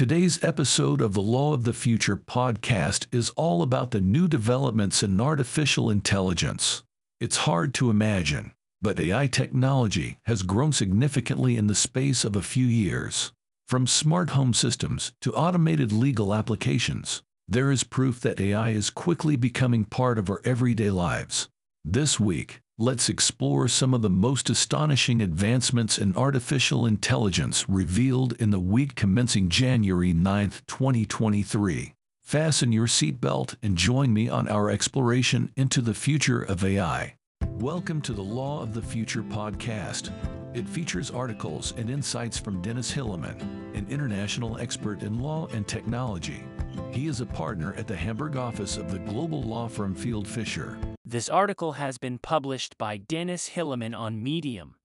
Today's episode of the Law of the Future podcast is all about the new developments in artificial intelligence. It's hard to imagine, but AI technology has grown significantly in the space of a few years. From smart home systems to automated legal applications, there is proof that AI is quickly becoming part of our everyday lives. This week, let's explore some of the most astonishing advancements in artificial intelligence revealed in the week commencing January 9, 2023. Fasten your seatbelt and join me on our exploration into the future of AI. Welcome to the Law of the Future podcast. It features articles and insights from Dennis Hillemann, an international expert in law and technology. He is a partner at the Hamburg office of the global law firm Fieldfisher. This article has been published by Dennis Hillemann on Medium.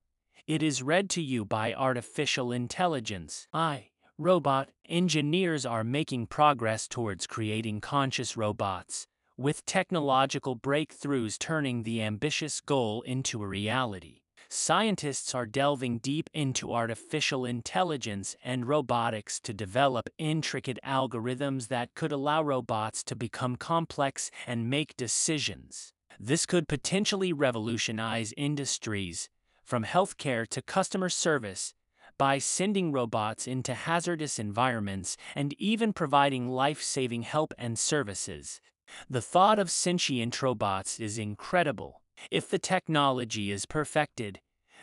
It is read to you by Artificial Intelligence. I, robot engineers are making progress towards creating conscious robots, with technological breakthroughs turning the ambitious goal into a reality scientists are delving deep into artificial intelligence and robotics to develop intricate algorithms that could allow robots to become complex and make decisions. This could potentially revolutionize industries, from healthcare to customer service, by sending robots into hazardous environments and even providing life saving help and services. The thought of sentient robots is incredible if the technology is perfected,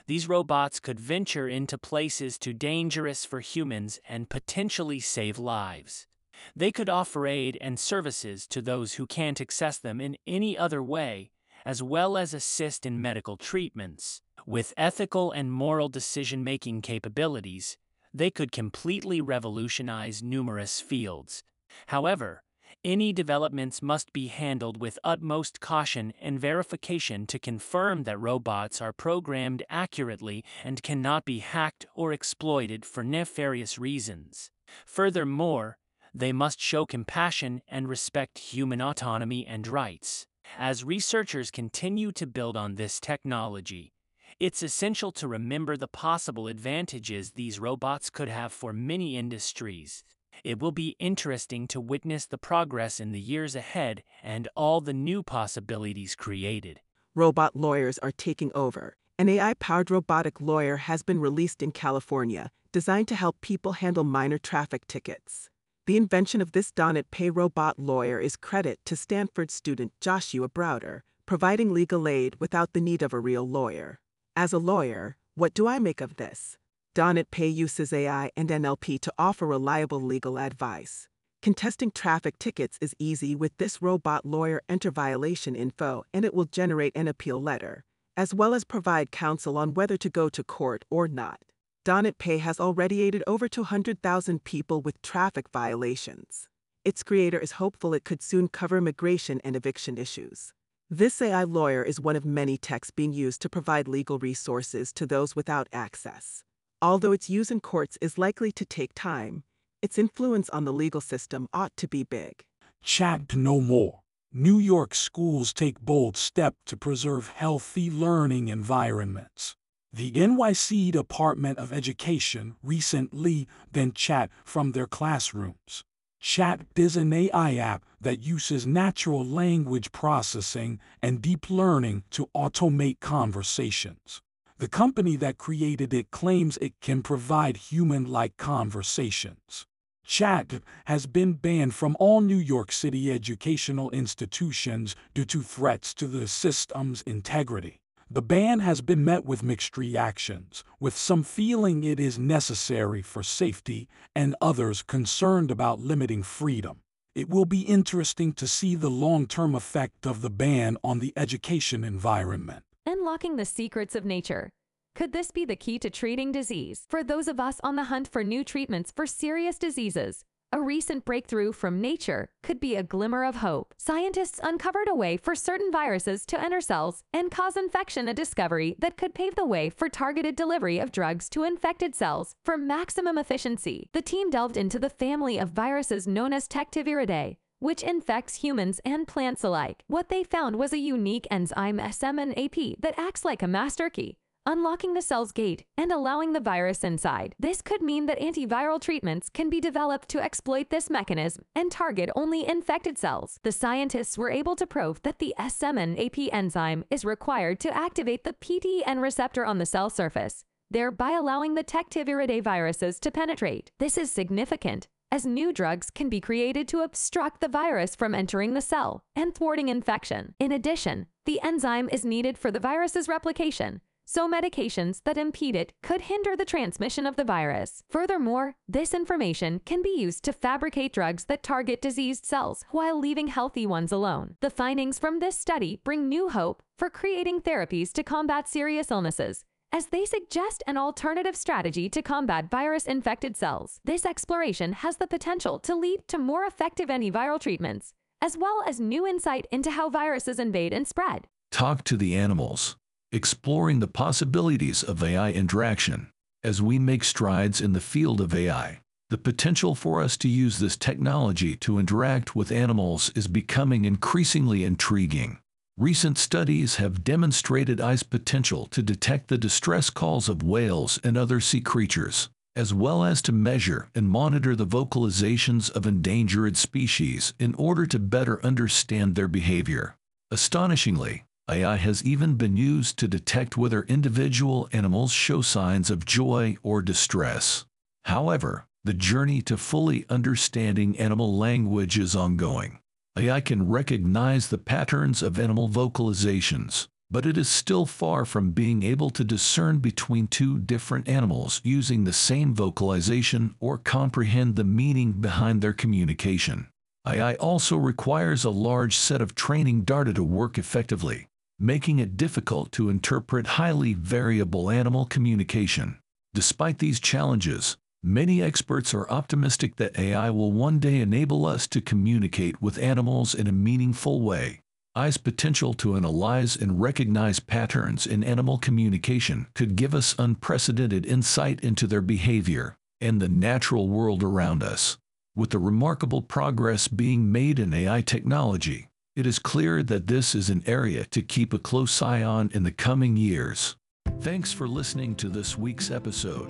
these robots could venture into places too dangerous for humans and potentially save lives. They could offer aid and services to those who can't access them in any other way, as well as assist in medical treatments. With ethical and moral decision making capabilities, they could completely revolutionize numerous fields. However, any developments must be handled with utmost caution and verification to confirm that robots are programmed accurately and cannot be hacked or exploited for nefarious reasons. Furthermore, they must show compassion and respect human autonomy and rights. As researchers continue to build on this technology, it's essential to remember the possible advantages these robots could have for many industries. It will be interesting to witness the progress in the years ahead and all the new possibilities created. Robot lawyers are taking over. An AI powered robotic lawyer has been released in California, designed to help people handle minor traffic tickets. The invention of this DoNotPay robot lawyer is credit to Stanford student Joshua Browder, providing legal aid without the need of a real lawyer. As a lawyer, what do I make of this? DoNotPay uses AI and NLP to offer reliable legal advice. Contesting traffic tickets is easy with this robot lawyer enter violation info and it will generate an appeal letter, as well as provide counsel on whether to go to court or not. DoNotPay has already aided over 200,000 people with traffic violations. Its creator is hopeful it could soon cover immigration and eviction issues. This AI lawyer is one of many techs being used to provide legal resources to those without access. Although its use in courts is likely to take time, its influence on the legal system ought to be big. Chat no more. New York schools take bold step to preserve healthy learning environments. The NYC Department of Education recently banned chat from their classrooms. Chat is an AI app that uses natural language processing and deep learning to automate conversations. The company that created it claims it can provide human like conversations. Chat has been banned from all New York City educational institutions due to threats to the system's integrity. The ban has been met with mixed reactions, with some feeling it is necessary for safety and others concerned about limiting freedom. It will be interesting to see the long term effect of the ban on the education environment. Unlocking the secrets of nature. Could this be the key to treating disease? For those of us on the hunt for new treatments for serious diseases, a recent breakthrough from nature could be a glimmer of hope. Scientists uncovered a way for certain viruses to enter cells and cause infection, a discovery that could pave the way for targeted delivery of drugs to infected cells for maximum efficiency. The team delved into the family of viruses known as Tectiviridae, which infects humans and plants alike. What they found was a unique enzyme SMNAP that acts like a master key, unlocking the cell's gate and allowing the virus inside. This could mean that antiviral treatments can be developed to exploit this mechanism and target only infected cells. The scientists were able to prove that the S7AP enzyme is required to activate the PTEN receptor on the cell surface, thereby allowing the Tectiviridae viruses to penetrate. This is significant as new drugs can be created to obstruct the virus from entering the cell and thwarting infection. In addition, the enzyme is needed for the virus's replication, so medications that impede it could hinder the transmission of the virus. Furthermore, this information can be used to fabricate drugs that target diseased cells while leaving healthy ones alone. The findings from this study bring new hope for creating therapies to combat serious illnesses as they suggest an alternative strategy to combat virus infected cells. This exploration has the potential to lead to more effective antiviral treatments, as well as new insight into how viruses invade and spread. Talk to the animals, exploring the possibilities of AI interaction. As we make strides in the field of AI, the potential for us to use this technology to interact with animals is becoming increasingly intriguing. Recent studies have demonstrated AI's potential to detect the distress calls of whales and other sea creatures, as well as to measure and monitor the vocalizations of endangered species in order to better understand their behavior. Astonishingly, AI has even been used to detect whether individual animals show signs of joy or distress. However, the journey to fully understanding animal language is ongoing. AI can recognize the patterns of animal vocalizations, but it is still far from being able to discern between two different animals using the same vocalization or comprehend the meaning behind their communication. AI also requires a large set of training data to work effectively, making it difficult to interpret highly variable animal communication. Despite these challenges, Many experts are optimistic that AI will one day enable us to communicate with animals in a meaningful way. AI's potential to analyze and recognize patterns in animal communication could give us unprecedented insight into their behavior and the natural world around us. With the remarkable progress being made in AI technology, it is clear that this is an area to keep a close eye on in the coming years. Thanks for listening to this week's episode.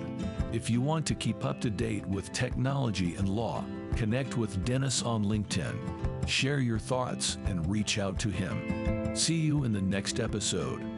If you want to keep up to date with technology and law, connect with Dennis on LinkedIn. Share your thoughts and reach out to him. See you in the next episode.